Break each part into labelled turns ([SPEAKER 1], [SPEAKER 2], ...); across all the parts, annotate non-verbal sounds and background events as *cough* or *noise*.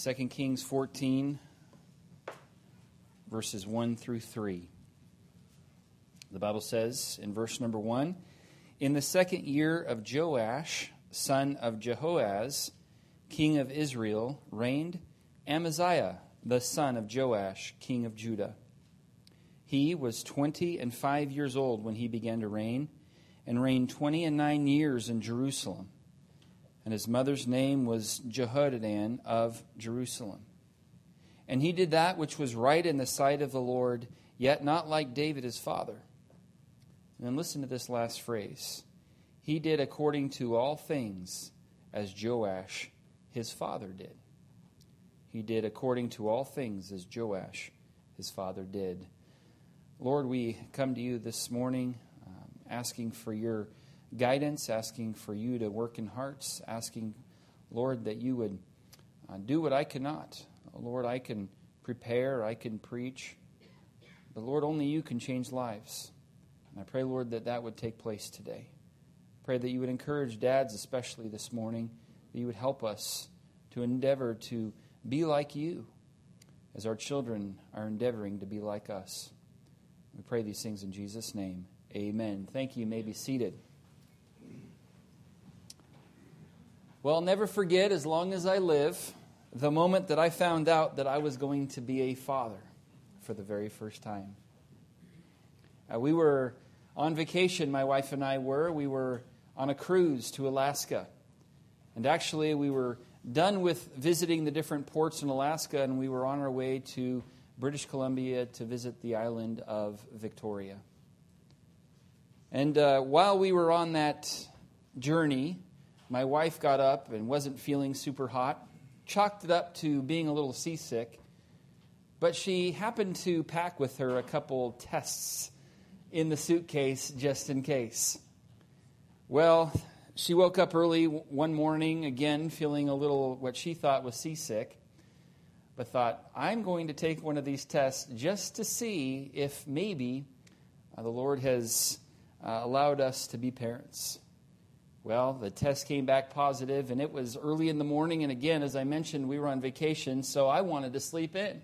[SPEAKER 1] 2 Kings 14, verses 1 through 3. The Bible says in verse number 1 In the second year of Joash, son of Jehoahaz, king of Israel, reigned Amaziah, the son of Joash, king of Judah. He was twenty and five years old when he began to reign, and reigned twenty and nine years in Jerusalem. And his mother's name was Jehoaddan of Jerusalem. And he did that which was right in the sight of the Lord, yet not like David his father. And then listen to this last phrase. He did according to all things as Joash his father did. He did according to all things as Joash his father did. Lord, we come to you this morning um, asking for your guidance, asking for you to work in hearts, asking, Lord, that you would uh, do what I cannot. Lord, I can prepare, I can preach, but Lord, only you can change lives. And I pray, Lord, that that would take place today. Pray that you would encourage dads, especially this morning, that you would help us to endeavor to be like you as our children are endeavoring to be like us. We pray these things in Jesus' name. Amen. Thank you. You may be seated. Well, I'll never forget, as long as I live, the moment that I found out that I was going to be a father for the very first time. Uh, we were on vacation, my wife and I were. We were on a cruise to Alaska. And actually, we were done with visiting the different ports in Alaska, and we were on our way to British Columbia to visit the island of Victoria. And uh, while we were on that journey, my wife got up and wasn't feeling super hot, chalked it up to being a little seasick, but she happened to pack with her a couple tests in the suitcase just in case. Well, she woke up early one morning, again feeling a little what she thought was seasick, but thought, I'm going to take one of these tests just to see if maybe uh, the Lord has uh, allowed us to be parents. Well, the test came back positive, and it was early in the morning. And again, as I mentioned, we were on vacation, so I wanted to sleep in.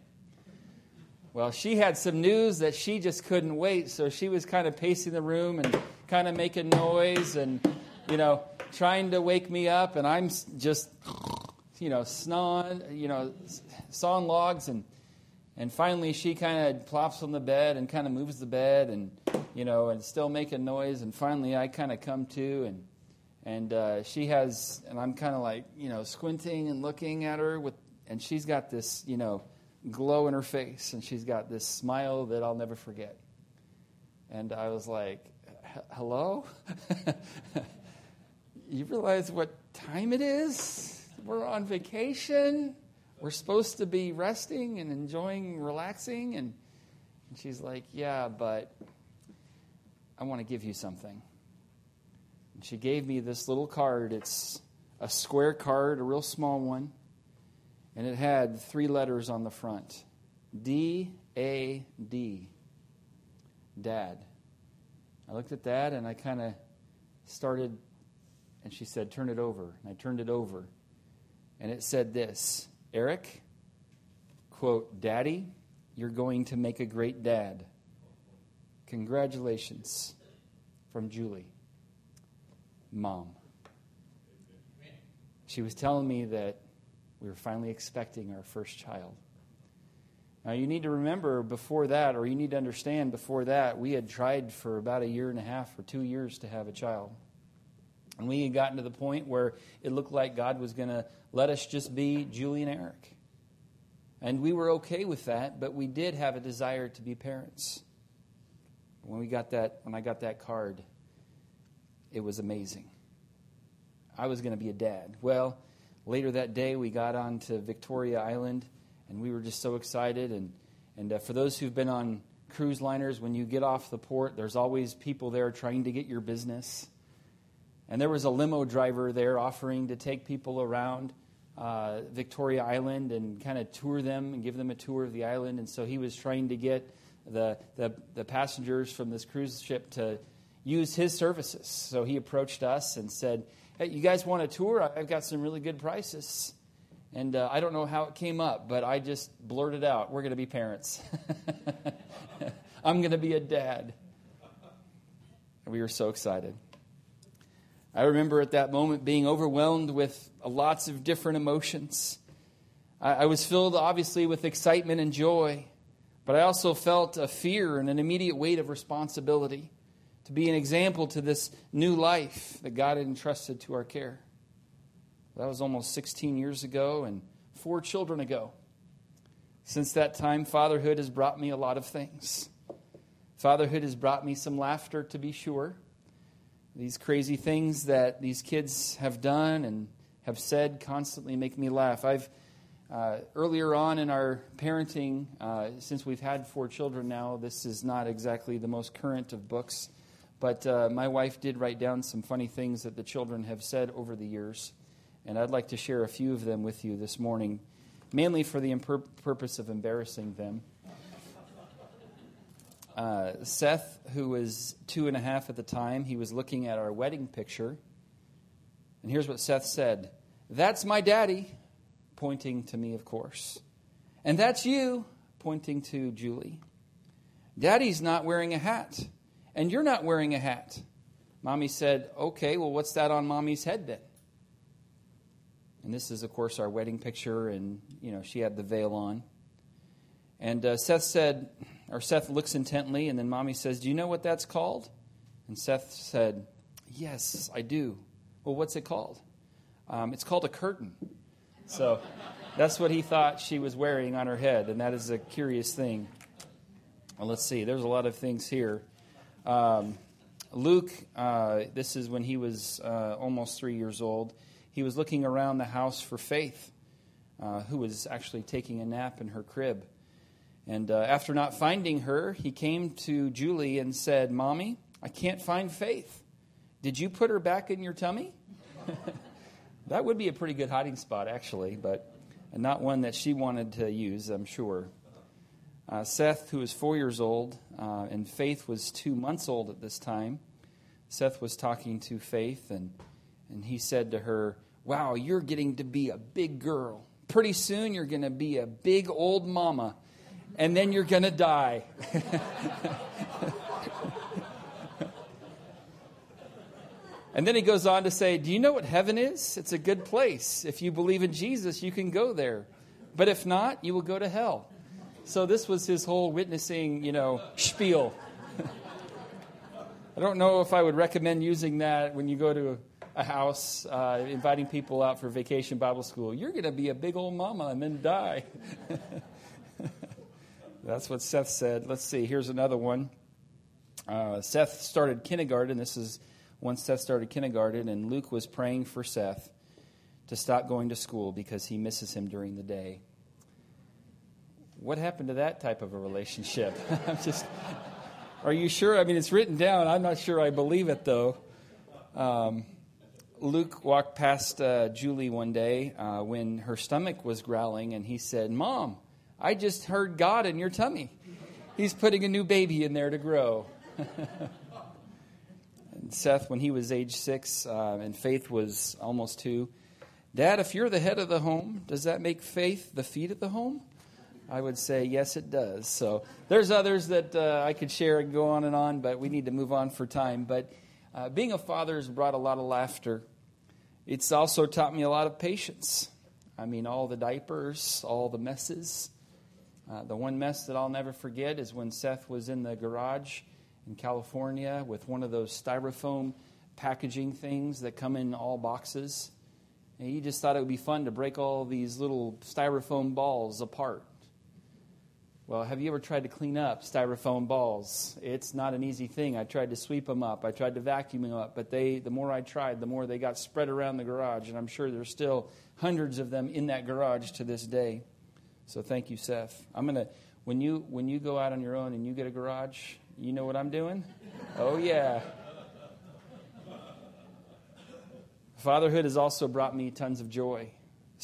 [SPEAKER 1] Well, she had some news that she just couldn't wait, so she was kind of pacing the room and kind of making noise and, you know, trying to wake me up. And I'm just, you know, snoring, you know, sawing logs. And, and finally, she kind of plops on the bed and kind of moves the bed and, you know, and still making noise. And finally, I kind of come to and and uh, she has, and I'm kind of like, you know, squinting and looking at her with, and she's got this, you know, glow in her face, and she's got this smile that I'll never forget. And I was like, hello? *laughs* you realize what time it is? We're on vacation. We're supposed to be resting and enjoying, relaxing. And, and she's like, yeah, but I want to give you something. She gave me this little card. It's a square card, a real small one, and it had three letters on the front D A D. Dad. I looked at that and I kind of started, and she said, Turn it over. And I turned it over. And it said this Eric, quote, Daddy, you're going to make a great dad. Congratulations from Julie mom. She was telling me that we were finally expecting our first child. Now, you need to remember before that, or you need to understand before that, we had tried for about a year and a half or two years to have a child. And we had gotten to the point where it looked like God was going to let us just be Julie and Eric. And we were okay with that, but we did have a desire to be parents. When we got that, when I got that card, it was amazing. I was going to be a dad. Well, later that day, we got on to Victoria Island, and we were just so excited. And, and uh, for those who've been on cruise liners, when you get off the port, there's always people there trying to get your business. And there was a limo driver there offering to take people around uh, Victoria Island and kind of tour them and give them a tour of the island. And so he was trying to get the, the, the passengers from this cruise ship to use his services. So he approached us and said, Hey, you guys want a tour? I've got some really good prices. And uh, I don't know how it came up, but I just blurted out, We're going to be parents. *laughs* I'm going to be a dad. And we were so excited. I remember at that moment being overwhelmed with lots of different emotions. I, I was filled, obviously, with excitement and joy, but I also felt a fear and an immediate weight of responsibility to be an example to this new life that God had entrusted to our care. That was almost 16 years ago and four children ago. Since that time, fatherhood has brought me a lot of things. Fatherhood has brought me some laughter, to be sure. These crazy things that these kids have done and have said constantly make me laugh. I've uh, earlier on in our parenting, uh, since we've had four children now, this is not exactly the most current of books, but uh, my wife did write down some funny things that the children have said over the years and I'd like to share a few of them with you this morning, mainly for the impur- purpose of embarrassing them. Uh, Seth, who was two and a half at the time, he was looking at our wedding picture. And here's what Seth said That's my daddy, pointing to me, of course. And that's you, pointing to Julie. Daddy's not wearing a hat, and you're not wearing a hat. Mommy said, Okay, well, what's that on mommy's head then? And this is, of course, our wedding picture, and you know she had the veil on. And uh, Seth said, or Seth looks intently, and then Mommy says, "Do you know what that's called?" And Seth said, "Yes, I do." Well, what's it called? Um, it's called a curtain. So that's what he thought she was wearing on her head, and that is a curious thing. Well, let's see. There's a lot of things here. Um, Luke, uh, this is when he was uh, almost three years old he was looking around the house for Faith, uh, who was actually taking a nap in her crib. And uh, after not finding her, he came to Julie and said, Mommy, I can't find Faith. Did you put her back in your tummy? *laughs* that would be a pretty good hiding spot, actually, but not one that she wanted to use, I'm sure. Uh, Seth, who was four years old, uh, and Faith was two months old at this time, Seth was talking to Faith, and, and he said to her, wow, you're getting to be a big girl. Pretty soon you're going to be a big old mama, and then you're going to die. *laughs* and then he goes on to say, Do you know what heaven is? It's a good place. If you believe in Jesus, you can go there. But if not, you will go to hell. So this was his whole witnessing, you know, spiel. *laughs* I don't know if I would recommend using that when you go to a house, uh, inviting people out for vacation Bible school. You're going to be a big old mama and then die. *laughs* That's what Seth said. Let's see. Here's another one. Uh, Seth started kindergarten. This is once Seth started kindergarten, and Luke was praying for Seth to stop going to school because he misses him during the day. What happened to that type of a relationship? *laughs* I'm just. Are you sure? I mean, it's written down. I'm not sure I believe it though. Um, Luke walked past uh, Julie one day uh, when her stomach was growling, and he said, Mom, I just heard God in your tummy. He's putting a new baby in there to grow. *laughs* Seth, when he was age six uh, and Faith was almost two, Dad, if you're the head of the home, does that make Faith the feet of the home? I would say, yes, it does. So there's others that uh, I could share and go on and on, but we need to move on for time. But uh, being a father has brought a lot of laughter it's also taught me a lot of patience. I mean, all the diapers, all the messes. Uh, the one mess that I'll never forget is when Seth was in the garage in California with one of those styrofoam packaging things that come in all boxes. And he just thought it would be fun to break all these little styrofoam balls apart. Well, have you ever tried to clean up styrofoam balls? It's not an easy thing. I tried to sweep them up. I tried to vacuum them up, but they the more I tried, the more they got spread around the garage, and I'm sure there's still hundreds of them in that garage to this day. So thank you, Seth. I'm going to when you when you go out on your own and you get a garage, you know what I'm doing? Oh yeah. Fatherhood has also brought me tons of joy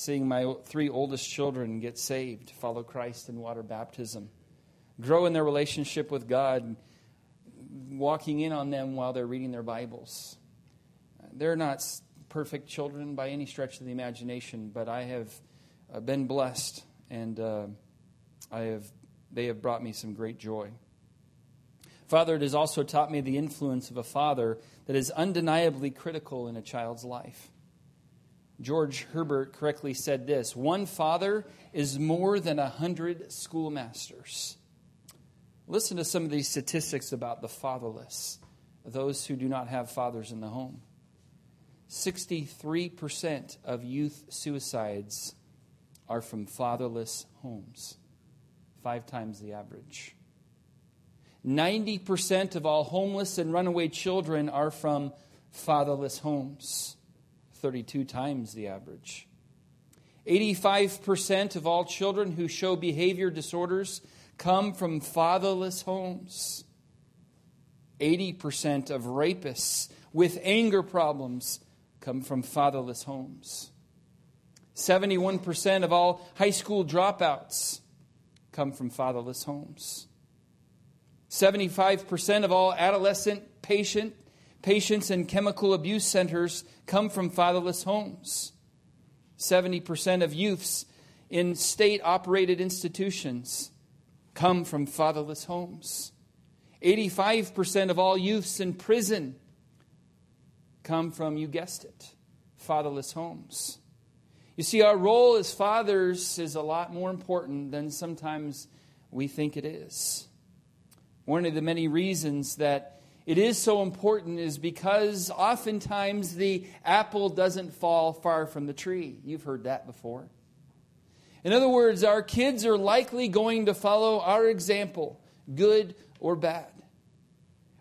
[SPEAKER 1] seeing my three oldest children get saved, follow Christ in water baptism, grow in their relationship with God, walking in on them while they're reading their Bibles. They're not perfect children by any stretch of the imagination, but I have uh, been blessed, and uh, I have, they have brought me some great joy. Father, it has also taught me the influence of a father that is undeniably critical in a child's life. George Herbert correctly said this One father is more than a hundred schoolmasters. Listen to some of these statistics about the fatherless, those who do not have fathers in the home. 63% of youth suicides are from fatherless homes, five times the average. 90% of all homeless and runaway children are from fatherless homes, 32 times the average. 85% of all children who show behavior disorders come from fatherless homes. 80% of rapists with anger problems come from fatherless homes. 71% of all high school dropouts come from fatherless homes. 75% of all adolescent patient, patients in chemical abuse centers come from fatherless homes. 70% of youths in state operated institutions come from fatherless homes. 85% of all youths in prison come from, you guessed it, fatherless homes. You see, our role as fathers is a lot more important than sometimes we think it is. One of the many reasons that it is so important is because oftentimes the apple doesn't fall far from the tree. You've heard that before. In other words, our kids are likely going to follow our example, good or bad.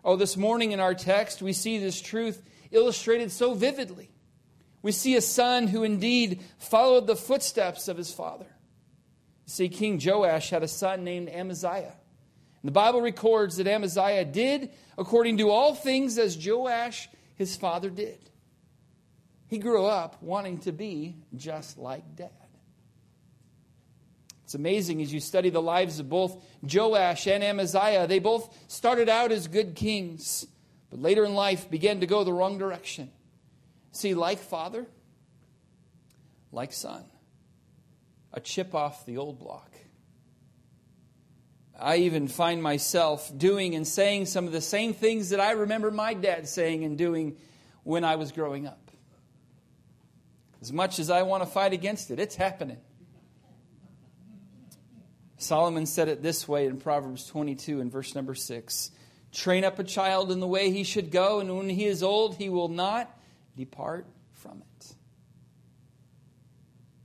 [SPEAKER 1] Oh, this morning in our text, we see this truth illustrated so vividly. We see a son who indeed followed the footsteps of his father. See, King Joash had a son named Amaziah. The Bible records that Amaziah did according to all things as Joash, his father, did. He grew up wanting to be just like dad. It's amazing as you study the lives of both Joash and Amaziah. They both started out as good kings but later in life began to go the wrong direction. See, like father, like son, a chip off the old block. I even find myself doing and saying some of the same things that I remember my dad saying and doing when I was growing up. As much as I want to fight against it, it's happening. Solomon said it this way in Proverbs 22 and verse number 6 Train up a child in the way he should go, and when he is old, he will not depart.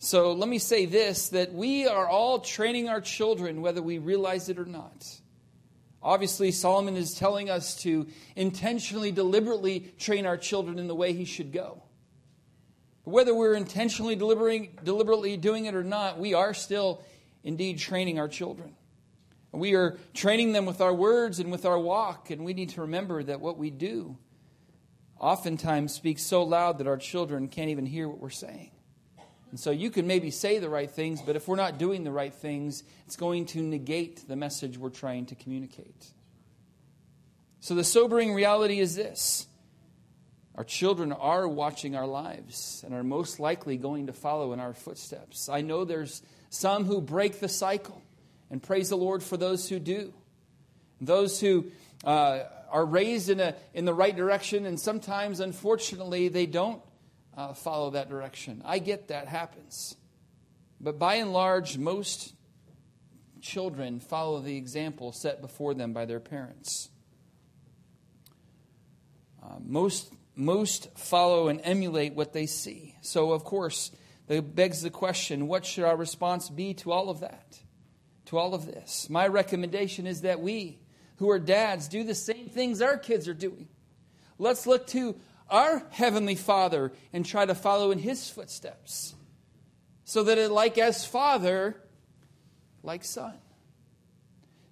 [SPEAKER 1] So let me say this that we are all training our children, whether we realize it or not. Obviously, Solomon is telling us to intentionally, deliberately train our children in the way he should go. But Whether we're intentionally deliberately doing it or not, we are still indeed training our children. We are training them with our words and with our walk, and we need to remember that what we do oftentimes speaks so loud that our children can't even hear what we're saying. And so you can maybe say the right things, but if we're not doing the right things, it's going to negate the message we're trying to communicate. So the sobering reality is this our children are watching our lives and are most likely going to follow in our footsteps. I know there's some who break the cycle. And praise the Lord for those who do. Those who uh, are raised in, a, in the right direction, and sometimes, unfortunately, they don't uh, follow that direction. I get that happens. But by and large, most children follow the example set before them by their parents. Uh, most, most follow and emulate what they see. So, of course, that begs the question what should our response be to all of that? to all of this. My recommendation is that we, who are dads, do the same things our kids are doing. Let's look to our Heavenly Father and try to follow in His footsteps. So that, it, like as Father, like Son.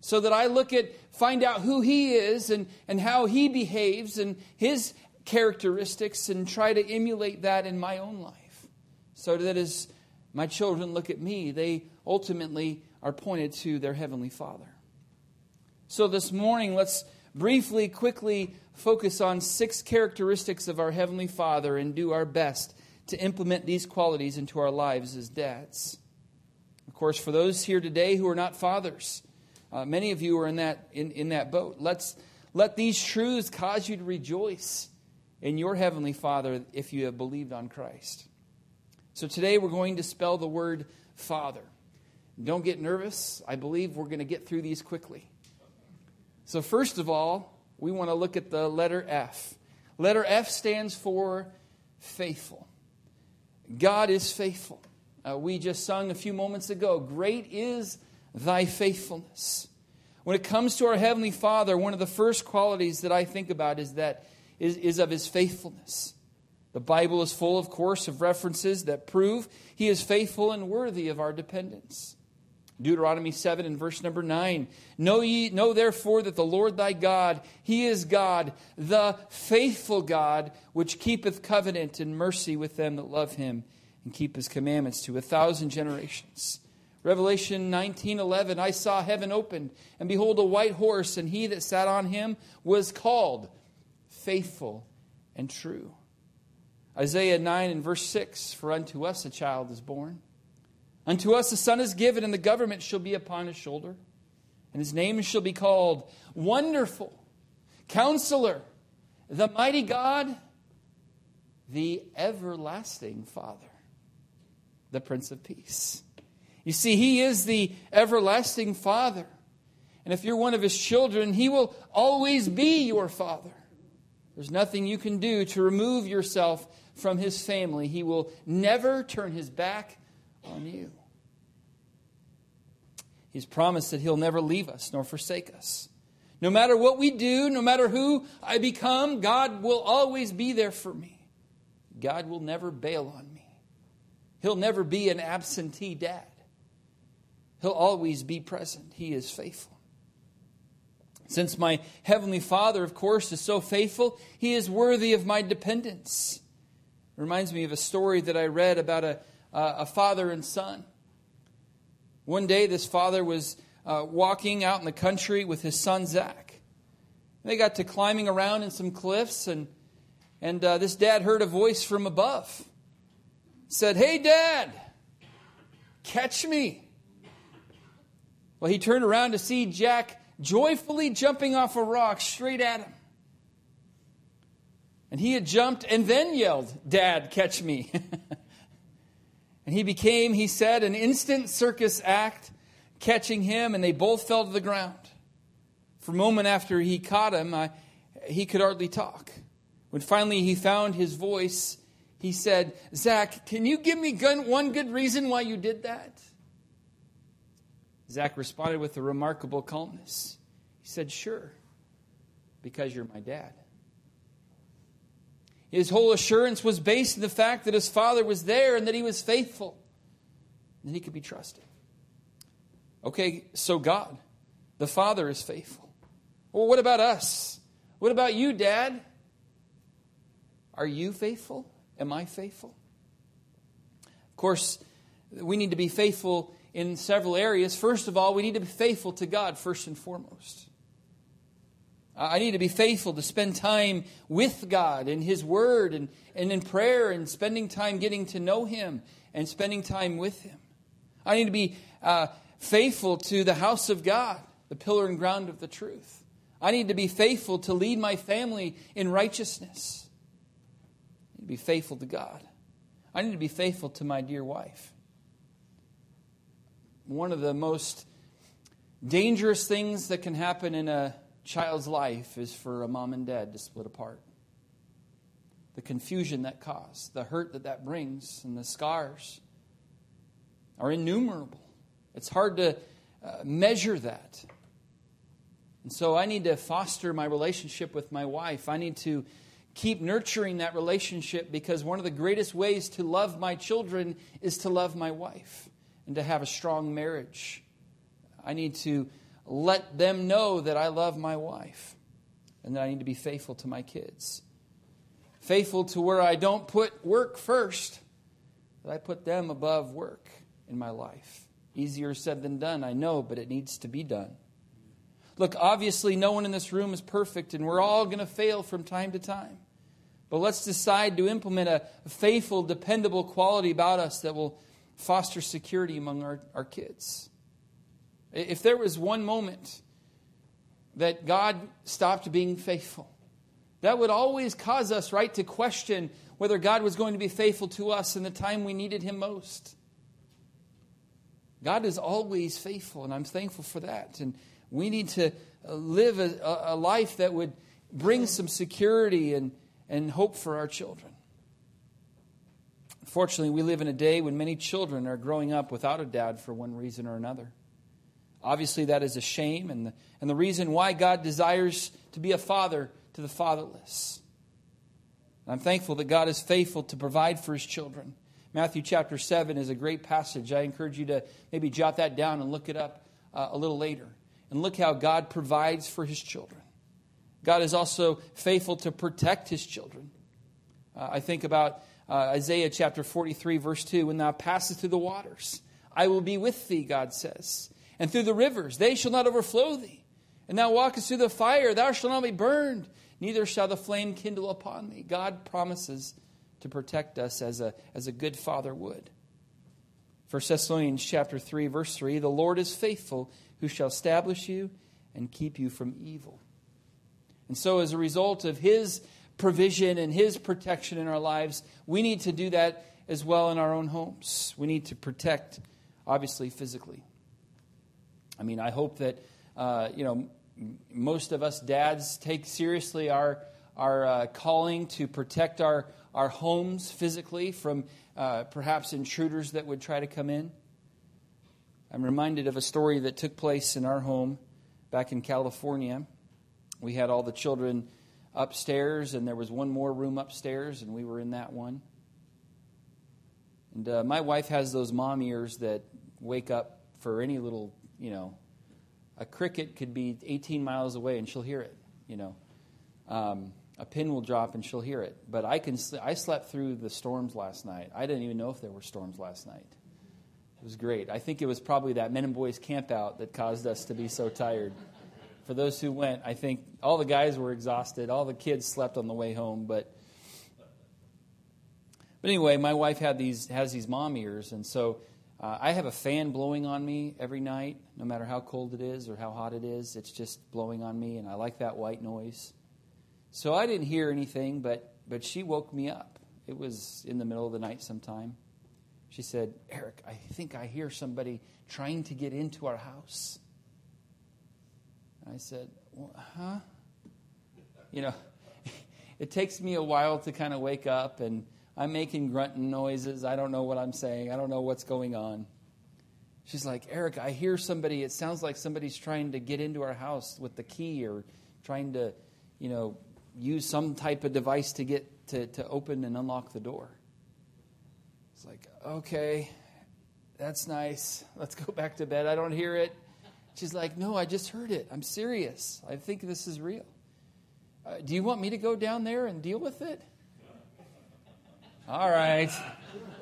[SPEAKER 1] So that I look at, find out who He is and, and how He behaves and His characteristics and try to emulate that in my own life. So that as my children look at me, they ultimately are pointed to their Heavenly Father. So this morning, let's briefly, quickly focus on six characteristics of our Heavenly Father and do our best to implement these qualities into our lives as dads. Of course, for those here today who are not fathers, uh, many of you are in that, in, in that boat. Let's, let these truths cause you to rejoice in your Heavenly Father if you have believed on Christ. So today we're going to spell the word Father. Don't get nervous. I believe we're going to get through these quickly. So, first of all, we want to look at the letter F. Letter F stands for faithful. God is faithful. Uh, we just sung a few moments ago, Great is thy faithfulness. When it comes to our Heavenly Father, one of the first qualities that I think about is that is, is of his faithfulness. The Bible is full, of course, of references that prove he is faithful and worthy of our dependence. Deuteronomy 7 and verse number 9. Know ye, know therefore that the Lord thy God, he is God, the faithful God, which keepeth covenant and mercy with them that love him and keep his commandments to a thousand generations. Revelation 19:11 I saw heaven opened and behold a white horse and he that sat on him was called faithful and true. Isaiah 9 and verse 6 For unto us a child is born Unto us a son is given, and the government shall be upon his shoulder. And his name shall be called Wonderful, Counselor, the Mighty God, the Everlasting Father, the Prince of Peace. You see, he is the everlasting Father. And if you're one of his children, he will always be your Father. There's nothing you can do to remove yourself from his family. He will never turn his back on you. He's promised that He'll never leave us nor forsake us. No matter what we do, no matter who I become, God will always be there for me. God will never bail on me. He'll never be an absentee dad. He'll always be present. He is faithful. Since my Heavenly Father, of course, is so faithful, He is worthy of my dependence. It reminds me of a story that I read about a, uh, a father and son. One day, this father was uh, walking out in the country with his son Zach. They got to climbing around in some cliffs, and, and uh, this dad heard a voice from above. said, Hey, Dad, catch me. Well, he turned around to see Jack joyfully jumping off a rock straight at him. And he had jumped and then yelled, Dad, catch me. *laughs* And he became, he said, an instant circus act, catching him, and they both fell to the ground. For a moment after he caught him, I, he could hardly talk. When finally he found his voice, he said, Zach, can you give me one good reason why you did that? Zach responded with a remarkable calmness. He said, Sure, because you're my dad. His whole assurance was based in the fact that his father was there and that he was faithful, and he could be trusted. Okay, so God, the Father, is faithful. Well, what about us? What about you, Dad? Are you faithful? Am I faithful? Of course, we need to be faithful in several areas. First of all, we need to be faithful to God, first and foremost. I need to be faithful to spend time with God in His Word and, and in prayer and spending time getting to know Him and spending time with Him. I need to be uh, faithful to the house of God, the pillar and ground of the truth. I need to be faithful to lead my family in righteousness. I need to be faithful to God. I need to be faithful to my dear wife. One of the most dangerous things that can happen in a child's life is for a mom and dad to split apart. The confusion that causes, the hurt that that brings, and the scars are innumerable. It's hard to uh, measure that. And so I need to foster my relationship with my wife. I need to keep nurturing that relationship because one of the greatest ways to love my children is to love my wife and to have a strong marriage. I need to let them know that I love my wife and that I need to be faithful to my kids. Faithful to where I don't put work first, that I put them above work in my life. Easier said than done, I know, but it needs to be done. Look, obviously, no one in this room is perfect, and we're all going to fail from time to time. But let's decide to implement a faithful, dependable quality about us that will foster security among our, our kids. If there was one moment that God stopped being faithful, that would always cause us, right, to question whether God was going to be faithful to us in the time we needed Him most. God is always faithful, and I'm thankful for that. And we need to uh, live a, a life that would bring some security and, and hope for our children. Unfortunately, we live in a day when many children are growing up without a dad for one reason or another. Obviously, that is a shame, and the, and the reason why God desires to be a father to the fatherless. I'm thankful that God is faithful to provide for his children. Matthew chapter 7 is a great passage. I encourage you to maybe jot that down and look it up uh, a little later. And look how God provides for his children. God is also faithful to protect his children. Uh, I think about uh, Isaiah chapter 43, verse 2 When thou passest through the waters, I will be with thee, God says. And through the rivers, they shall not overflow thee. And thou walkest through the fire, thou shalt not be burned, neither shall the flame kindle upon thee. God promises to protect us as a, as a good father would. 1 Thessalonians chapter 3, verse 3 The Lord is faithful, who shall establish you and keep you from evil. And so, as a result of his provision and his protection in our lives, we need to do that as well in our own homes. We need to protect, obviously, physically. I mean, I hope that, uh, you know, most of us dads take seriously our, our uh, calling to protect our, our homes physically from uh, perhaps intruders that would try to come in. I'm reminded of a story that took place in our home back in California. We had all the children upstairs, and there was one more room upstairs, and we were in that one. And uh, my wife has those mom ears that wake up for any little, you know, a cricket could be 18 miles away and she'll hear it, you know. Um, a pin will drop and she'll hear it. But I can I slept through the storms last night. I didn't even know if there were storms last night. It was great. I think it was probably that men and boys camp out that caused us to be so tired. For those who went, I think all the guys were exhausted. All the kids slept on the way home, but but anyway, my wife had these has these mom ears, and so uh, I have a fan blowing on me every night, no matter how cold it is or how hot it is. It's just blowing on me, and I like that white noise. So I didn't hear anything, but, but she woke me up. It was in the middle of the night sometime. She said, Eric, I think I hear somebody trying to get into our house. I said, well, huh? You know, *laughs* it takes me a while to kind of wake up, and I'm making grunting noises. I don't know what I'm saying, I don't know what's going on. She's like, Eric, I hear somebody, it sounds like somebody's trying to get into our house with the key or trying to, you know, use some type of device to get to, to open and unlock the door. It's like, okay, that's nice. Let's go back to bed. I don't hear it. She's like, no, I just heard it. I'm serious. I think this is real. Uh, do you want me to go down there and deal with it? All right,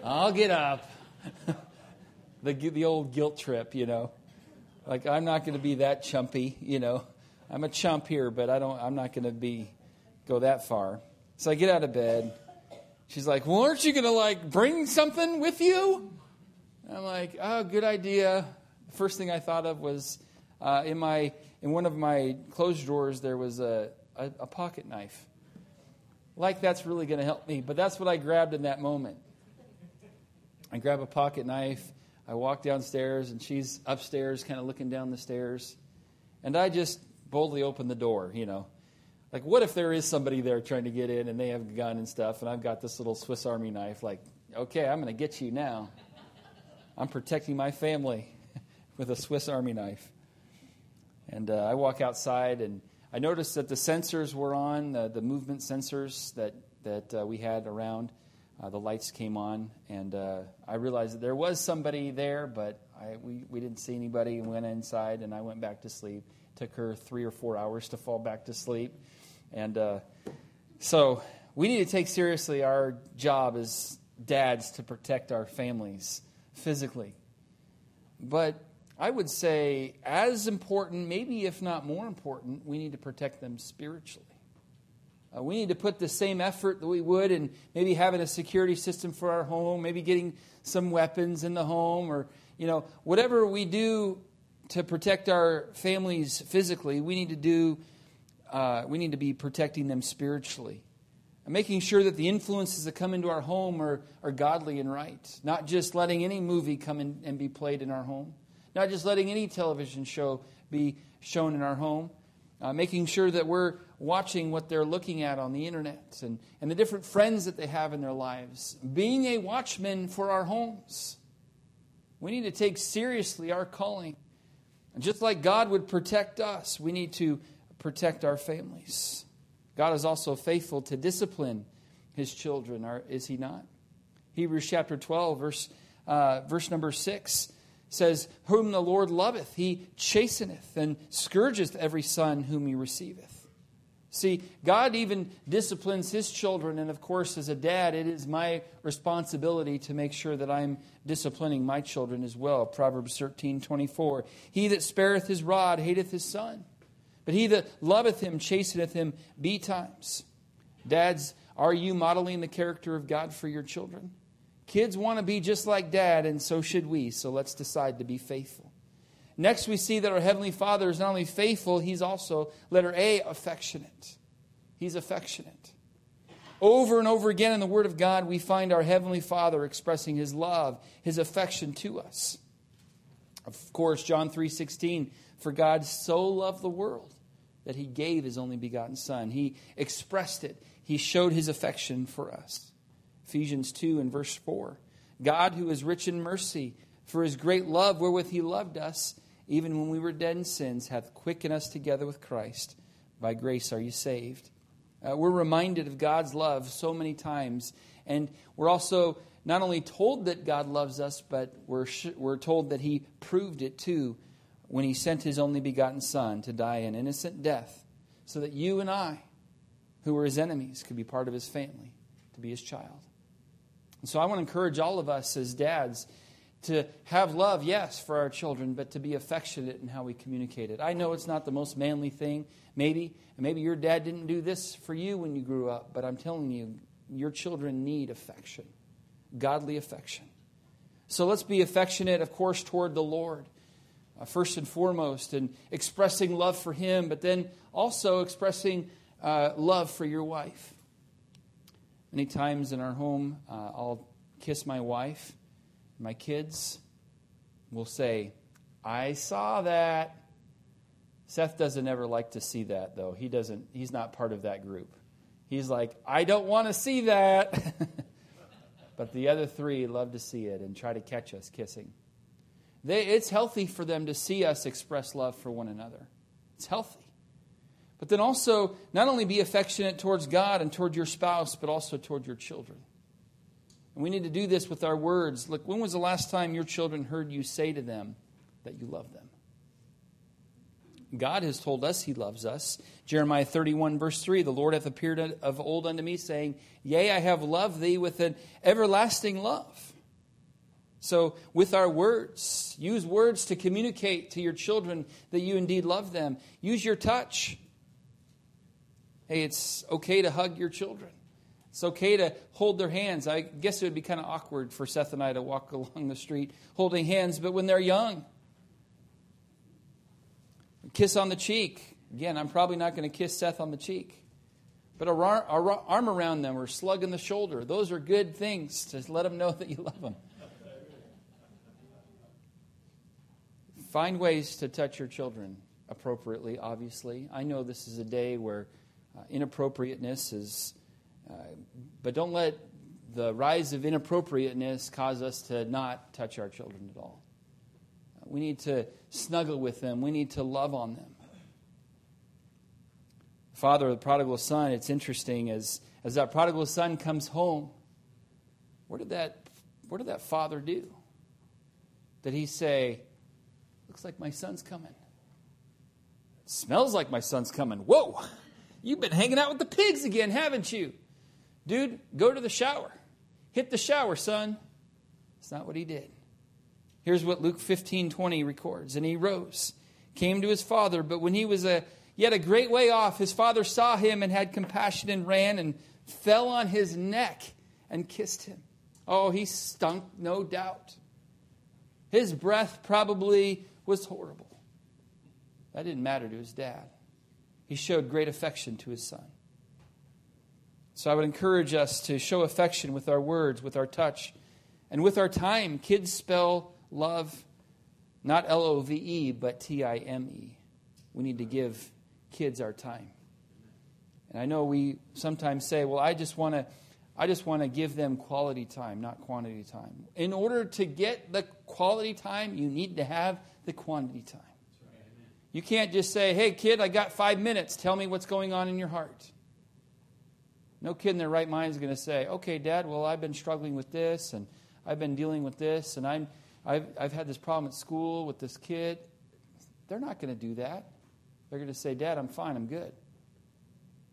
[SPEAKER 1] I'll get up. *laughs* the, the old guilt trip, you know. Like, I'm not going to be that chumpy, you know. I'm a chump here, but I don't, I'm not going to be go that far. So I get out of bed. She's like, Well, aren't you going to like bring something with you? I'm like, Oh, good idea. The first thing I thought of was uh, in my in one of my closed drawers there was a, a, a pocket knife. Like that's really going to help me, but that's what I grabbed in that moment. I grab a pocket knife. I walk downstairs, and she's upstairs, kind of looking down the stairs. And I just boldly open the door, you know. Like, what if there is somebody there trying to get in and they have a gun and stuff, and I've got this little Swiss Army knife? Like, okay, I'm going to get you now. I'm protecting my family *laughs* with a Swiss Army knife. And uh, I walk outside, and I noticed that the sensors were on, uh, the movement sensors that, that uh, we had around. Uh, the lights came on, and uh, I realized that there was somebody there, but I, we, we didn't see anybody and went inside, and I went back to sleep. It took her three or four hours to fall back to sleep. And uh, so we need to take seriously our job as dads to protect our families physically. But I would say, as important, maybe if not more important, we need to protect them spiritually. Uh, we need to put the same effort that we would in maybe having a security system for our home, maybe getting some weapons in the home, or you know whatever we do to protect our families physically. We need to do. Uh, we need to be protecting them spiritually, and making sure that the influences that come into our home are, are godly and right. Not just letting any movie come in and be played in our home, not just letting any television show be shown in our home, uh, making sure that we're watching what they're looking at on the internet and, and the different friends that they have in their lives, being a watchman for our homes. We need to take seriously our calling. And just like God would protect us, we need to protect our families. God is also faithful to discipline his children, is he not? Hebrews chapter 12, verse, uh, verse number 6 says, Whom the Lord loveth, he chasteneth and scourgeth every son whom he receiveth. See, God even disciplines his children, and of course, as a dad, it is my responsibility to make sure that I'm disciplining my children as well. Proverbs 13 24. He that spareth his rod hateth his son, but he that loveth him chasteneth him betimes. Dads, are you modeling the character of God for your children? Kids want to be just like dad, and so should we, so let's decide to be faithful. Next, we see that our Heavenly Father is not only faithful, He's also, letter A, affectionate. He's affectionate. Over and over again in the Word of God, we find our Heavenly Father expressing His love, His affection to us. Of course, John 3.16, for God so loved the world that He gave His only begotten Son. He expressed it. He showed His affection for us. Ephesians 2 and verse 4, God who is rich in mercy, for His great love wherewith He loved us, even when we were dead in sins, hath quickened us together with Christ. By grace are you saved. Uh, we're reminded of God's love so many times, and we're also not only told that God loves us, but we're, sh- we're told that He proved it too when He sent His only begotten Son to die an innocent death, so that you and I, who were His enemies, could be part of His family, to be His child. And so I want to encourage all of us as dads to have love, yes, for our children, but to be affectionate in how we communicate it. I know it's not the most manly thing, maybe, and maybe your dad didn't do this for you when you grew up, but I'm telling you, your children need affection, godly affection. So let's be affectionate, of course, toward the Lord, uh, first and foremost, and expressing love for Him, but then also expressing uh, love for your wife. Many times in our home, uh, I'll kiss my wife my kids will say, I saw that. Seth doesn't ever like to see that, though. He doesn't, he's not part of that group. He's like, I don't want to see that. *laughs* but the other three love to see it and try to catch us kissing. They, it's healthy for them to see us express love for one another. It's healthy. But then also, not only be affectionate towards God and toward your spouse, but also toward your children. And we need to do this with our words. Look, when was the last time your children heard you say to them that you love them? God has told us he loves us. Jeremiah 31, verse 3 The Lord hath appeared of old unto me, saying, Yea, I have loved thee with an everlasting love. So, with our words, use words to communicate to your children that you indeed love them. Use your touch. Hey, it's okay to hug your children. It's okay to hold their hands. I guess it would be kind of awkward for Seth and I to walk *laughs* along the street holding hands, but when they're young, kiss on the cheek. Again, I'm probably not going to kiss Seth on the cheek. But a arm around them or slug in the shoulder, those are good things to let them know that you love them. Find ways to touch your children appropriately, obviously. I know this is a day where uh, inappropriateness is uh, but don't let the rise of inappropriateness cause us to not touch our children at all. Uh, we need to snuggle with them, we need to love on them. Father of the prodigal son, it's interesting as, as that prodigal son comes home, what did that, what did that father do? Did he say, Looks like my son's coming? Smells like my son's coming. Whoa! You've been hanging out with the pigs again, haven't you? Dude, go to the shower. Hit the shower, son. It's not what he did. Here's what Luke 15 20 records. And he rose, came to his father, but when he was a yet a great way off, his father saw him and had compassion and ran and fell on his neck and kissed him. Oh, he stunk, no doubt. His breath probably was horrible. That didn't matter to his dad. He showed great affection to his son. So I would encourage us to show affection with our words, with our touch, and with our time. Kids spell love not L O V E, but T I M E. We need to give kids our time. And I know we sometimes say, well, I just want to. I just want to give them quality time, not quantity time. In order to get the quality time, you need to have the quantity time. You can't just say, hey, kid, I got five minutes. Tell me what's going on in your heart. No kid in their right mind is going to say, okay, dad, well, I've been struggling with this, and I've been dealing with this, and I'm, I've, I've had this problem at school with this kid. They're not going to do that. They're going to say, Dad, I'm fine, I'm good.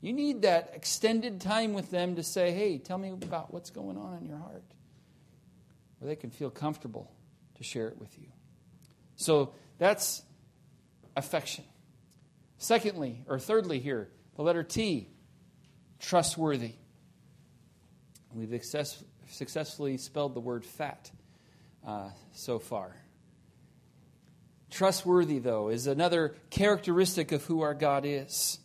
[SPEAKER 1] You need that extended time with them to say, hey, tell me about what's going on in your heart. Where they can feel comfortable to share it with you. So that's affection. Secondly, or thirdly, here, the letter T, trustworthy. We've success, successfully spelled the word fat uh, so far. Trustworthy, though, is another characteristic of who our God is.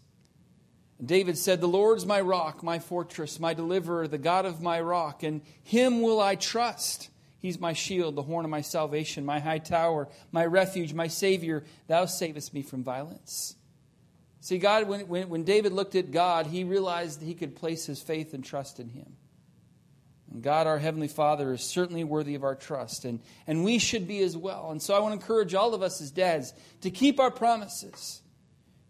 [SPEAKER 1] David said, The Lord's my rock, my fortress, my deliverer, the God of my rock, and him will I trust. He's my shield, the horn of my salvation, my high tower, my refuge, my Savior. Thou savest me from violence. See, God, when, when, when David looked at God, he realized that he could place his faith and trust in him. And God, our Heavenly Father, is certainly worthy of our trust, and, and we should be as well. And so I want to encourage all of us as dads to keep our promises.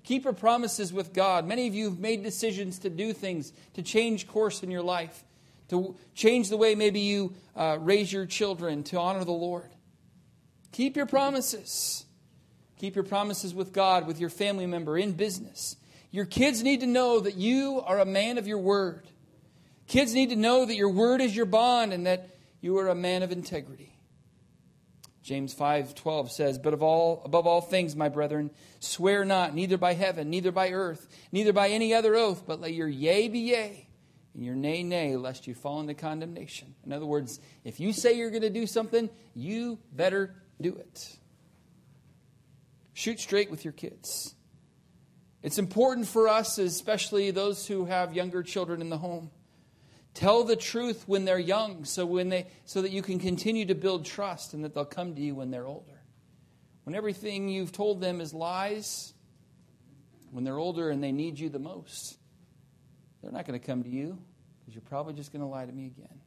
[SPEAKER 1] Keep our promises with God. Many of you have made decisions to do things, to change course in your life to change the way maybe you uh, raise your children to honor the Lord. Keep your promises. Keep your promises with God, with your family member, in business. Your kids need to know that you are a man of your word. Kids need to know that your word is your bond and that you are a man of integrity. James 5:12 says, "But of all above all things, my brethren, swear not neither by heaven, neither by earth, neither by any other oath, but let your yea be yea and your nay, nay, lest you fall into condemnation. In other words, if you say you're going to do something, you better do it. Shoot straight with your kids. It's important for us, especially those who have younger children in the home. Tell the truth when they're young so, when they, so that you can continue to build trust and that they'll come to you when they're older. When everything you've told them is lies, when they're older and they need you the most, they're not going to come to you because you're probably just going to lie to me again.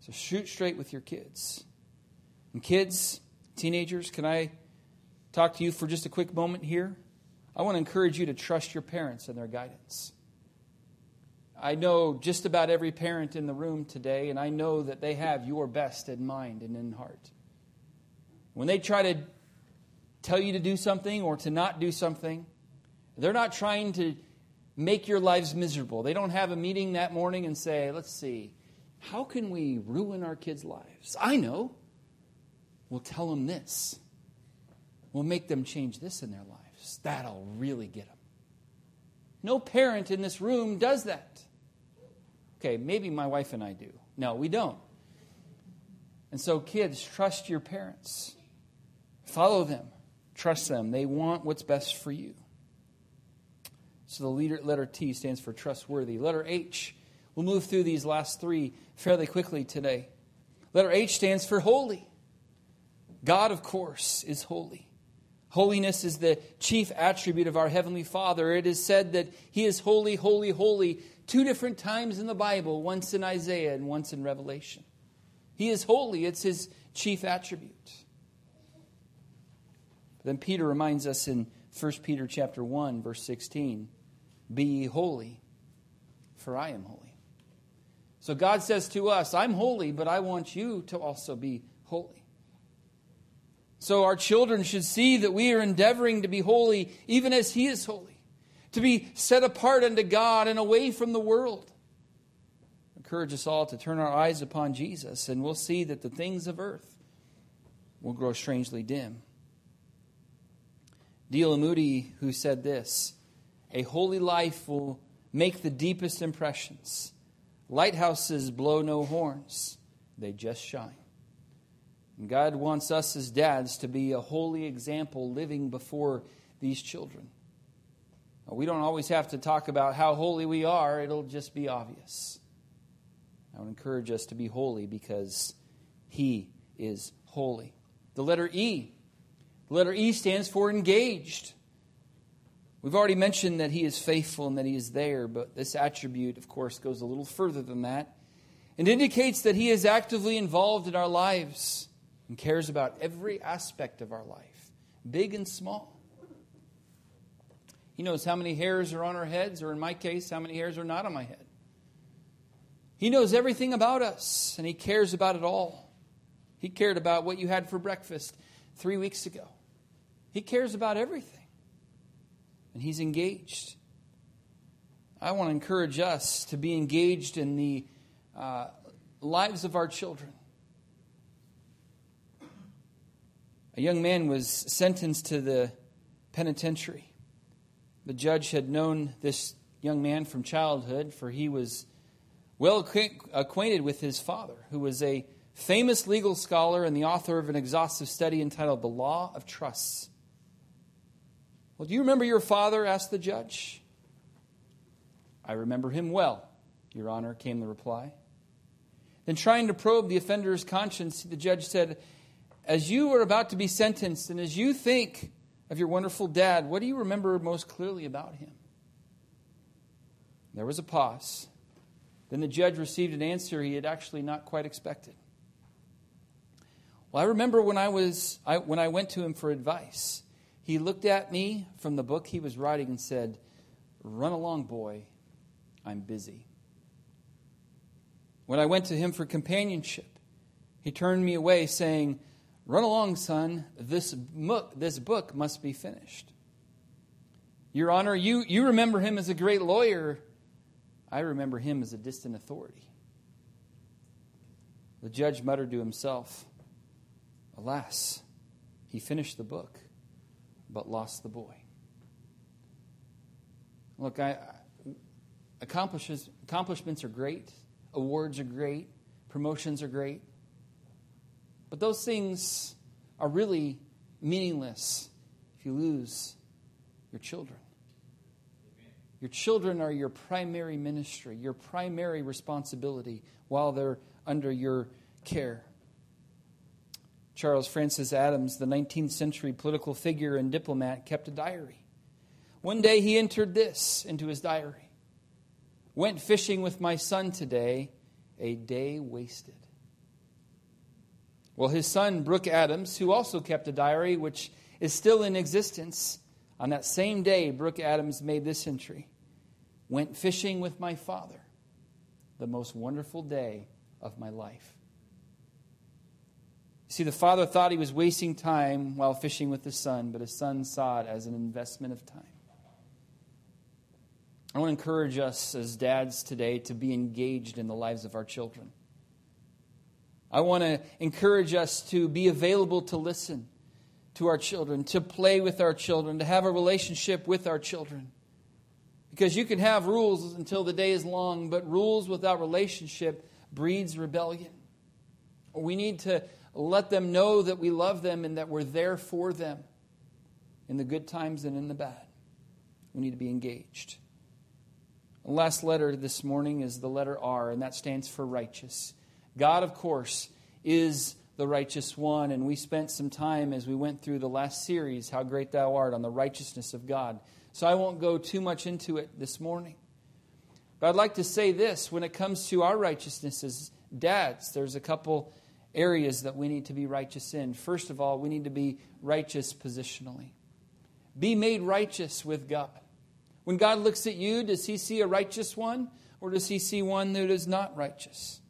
[SPEAKER 1] So shoot straight with your kids. And kids, teenagers, can I talk to you for just a quick moment here? I want to encourage you to trust your parents and their guidance. I know just about every parent in the room today, and I know that they have your best in mind and in heart. When they try to tell you to do something or to not do something, they're not trying to make your lives miserable. They don't have a meeting that morning and say, let's see, how can we ruin our kids' lives? I know. We'll tell them this. We'll make them change this in their lives. That'll really get them. No parent in this room does that. Okay, maybe my wife and I do. No, we don't. And so, kids, trust your parents. Follow them. Trust them. They want what's best for you. So the leader, letter T stands for trustworthy. Letter H, we'll move through these last three fairly quickly today. Letter H stands for holy. God, of course, is holy. Holiness is the chief attribute of our Heavenly Father. It is said that He is holy, holy, holy two different times in the Bible, once in Isaiah and once in Revelation. He is holy, it's His chief attribute. Then Peter reminds us in 1 Peter chapter 1 verse 16 be ye holy, for I am holy. So God says to us, I'm holy, but I want you to also be holy. So our children should see that we are endeavoring to be holy even as He is holy, to be set apart unto God and away from the world. Encourage us all to turn our eyes upon Jesus, and we'll see that the things of earth will grow strangely dim. D.L. Moody, who said this A holy life will make the deepest impressions. Lighthouses blow no horns, they just shine. And God wants us as dads to be a holy example living before these children. We don't always have to talk about how holy we are, it'll just be obvious. I would encourage us to be holy because He is holy. The letter E. The letter E stands for engaged. We've already mentioned that He is faithful and that He is there, but this attribute, of course, goes a little further than that and indicates that He is actively involved in our lives and cares about every aspect of our life, big and small. He knows how many hairs are on our heads, or in my case, how many hairs are not on my head. He knows everything about us, and He cares about it all. He cared about what you had for breakfast three weeks ago. He cares about everything and he's engaged. I want to encourage us to be engaged in the uh, lives of our children. A young man was sentenced to the penitentiary. The judge had known this young man from childhood, for he was well acquainted with his father, who was a famous legal scholar and the author of an exhaustive study entitled The Law of Trusts. Well, do you remember your father? asked the judge. I remember him well, Your Honor, came the reply. Then, trying to probe the offender's conscience, the judge said, As you are about to be sentenced, and as you think of your wonderful dad, what do you remember most clearly about him? There was a pause. Then the judge received an answer he had actually not quite expected. Well, I remember when I was I, when I went to him for advice. He looked at me from the book he was writing and said, Run along, boy. I'm busy. When I went to him for companionship, he turned me away, saying, Run along, son. This book, this book must be finished. Your Honor, you, you remember him as a great lawyer. I remember him as a distant authority. The judge muttered to himself, Alas, he finished the book but lost the boy. Look, I, accomplishments are great, awards are great, promotions are great, but those things are really meaningless if you lose your children. Your children are your primary ministry, your primary responsibility while they're under your care. Charles Francis Adams, the 19th century political figure and diplomat, kept a diary. One day he entered this into his diary Went fishing with my son today, a day wasted. Well, his son, Brooke Adams, who also kept a diary which is still in existence, on that same day, Brooke Adams made this entry Went fishing with my father, the most wonderful day of my life. See, the father thought he was wasting time while fishing with his son, but his son saw it as an investment of time. I want to encourage us as dads today to be engaged in the lives of our children. I want to encourage us to be available to listen to our children, to play with our children, to have a relationship with our children. Because you can have rules until the day is long, but rules without relationship breeds rebellion. We need to let them know that we love them and that we're there for them in the good times and in the bad. We need to be engaged. The last letter this morning is the letter R, and that stands for righteous. God, of course, is the righteous one, and we spent some time as we went through the last series, How Great Thou Art, on the righteousness of God. So I won't go too much into it this morning. But I'd like to say this when it comes to our righteousness as dads, there's a couple areas that we need to be righteous in. First of all, we need to be righteous positionally. Be made righteous with God. When God looks at you, does he see a righteous one or does he see one that is not righteous?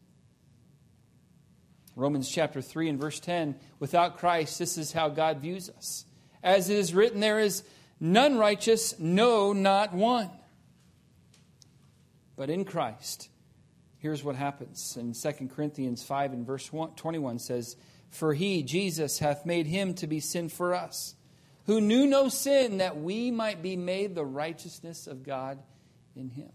[SPEAKER 1] Romans chapter 3 and verse 10 without Christ, this is how God views us. As it is written, there is none righteous, no, not one. But in Christ, here's what happens. In 2 Corinthians 5 and verse 21 says, For he, Jesus, hath made him to be sin for us, who knew no sin, that we might be made the righteousness of God in him.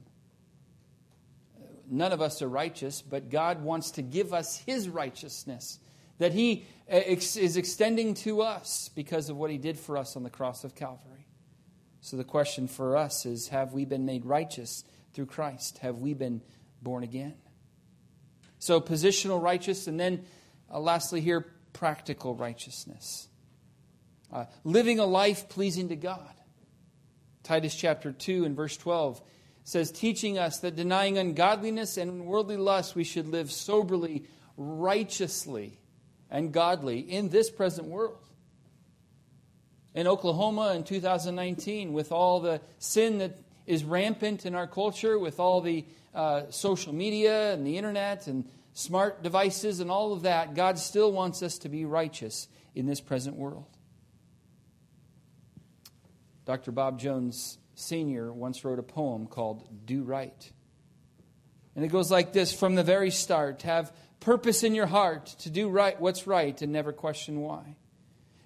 [SPEAKER 1] None of us are righteous, but God wants to give us his righteousness that he uh, is extending to us because of what he did for us on the cross of Calvary. So the question for us is have we been made righteous through Christ? Have we been born again? So positional righteous, and then uh, lastly, here, practical righteousness. Uh, living a life pleasing to God. Titus chapter 2 and verse 12 says, teaching us that denying ungodliness and worldly lust, we should live soberly, righteously, and godly in this present world. In Oklahoma in 2019, with all the sin that is rampant in our culture, with all the uh, social media and the internet and smart devices and all of that, God still wants us to be righteous in this present world. Dr. Bob Jones Sr. once wrote a poem called Do Right. And it goes like this From the very start, have purpose in your heart to do right what's right and never question why.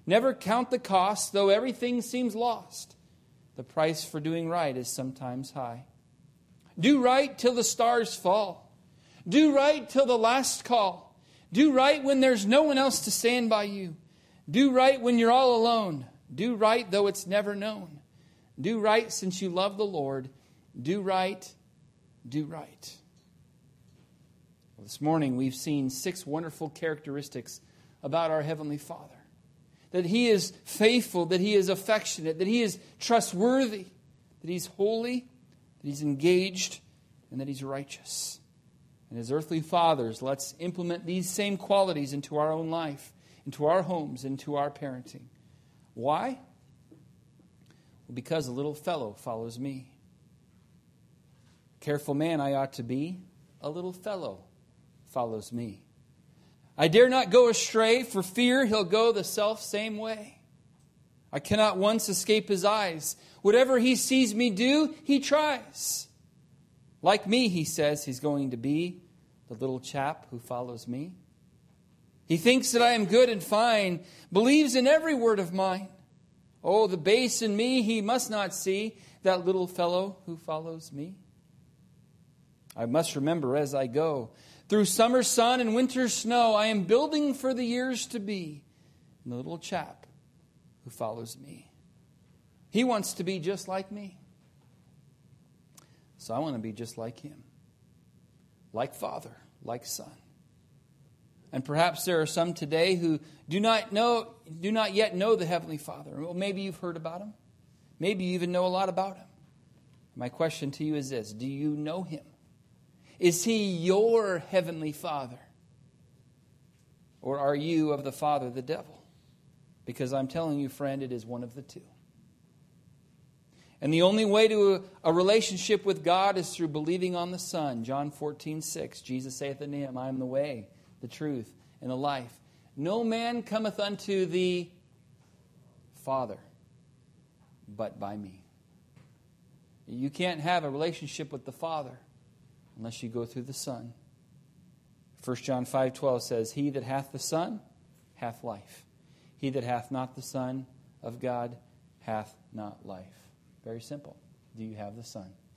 [SPEAKER 1] Never count the cost, though everything seems lost. The price for doing right is sometimes high. Do right till the stars fall. Do right till the last call. Do right when there's no one else to stand by you. Do right when you're all alone. Do right though it's never known. Do right since you love the Lord. Do right, do right. Well, this morning we've seen six wonderful characteristics about our Heavenly Father that He is faithful, that He is affectionate, that He is trustworthy, that He's holy, that He's engaged, and that He's righteous. And as earthly fathers, let's implement these same qualities into our own life, into our homes, into our parenting. Why? Well, because a little fellow follows me. Careful man I ought to be, a little fellow follows me. I dare not go astray for fear he'll go the self same way. I cannot once escape his eyes. Whatever he sees me do, he tries. Like me, he says he's going to be the little chap who follows me. He thinks that I am good and fine, believes in every word of mine. Oh, the base in me he must not see, that little fellow who follows me. I must remember as I go. Through summer sun and winter snow, I am building for the years to be the little chap who follows me. He wants to be just like me. So I want to be just like him. Like Father like Son. And perhaps there are some today who do not know, do not yet know the Heavenly Father. Well, maybe you've heard about him. Maybe you even know a lot about him. My question to you is this Do you know him? Is he your Heavenly Father? Or are you of the Father, the devil? Because I'm telling you, friend, it is one of the two. And the only way to a, relationship with God is through believing on the Son. John 14, 6. Jesus saith unto him, I am the way, the truth, and the life. No man cometh unto the Father but by me. You can't have a relationship with the Father unless you go through the Son. 1 John 5:12 says, "He that hath the Son hath life. He that hath not the Son of God hath not life." Very simple. Do you have the Son?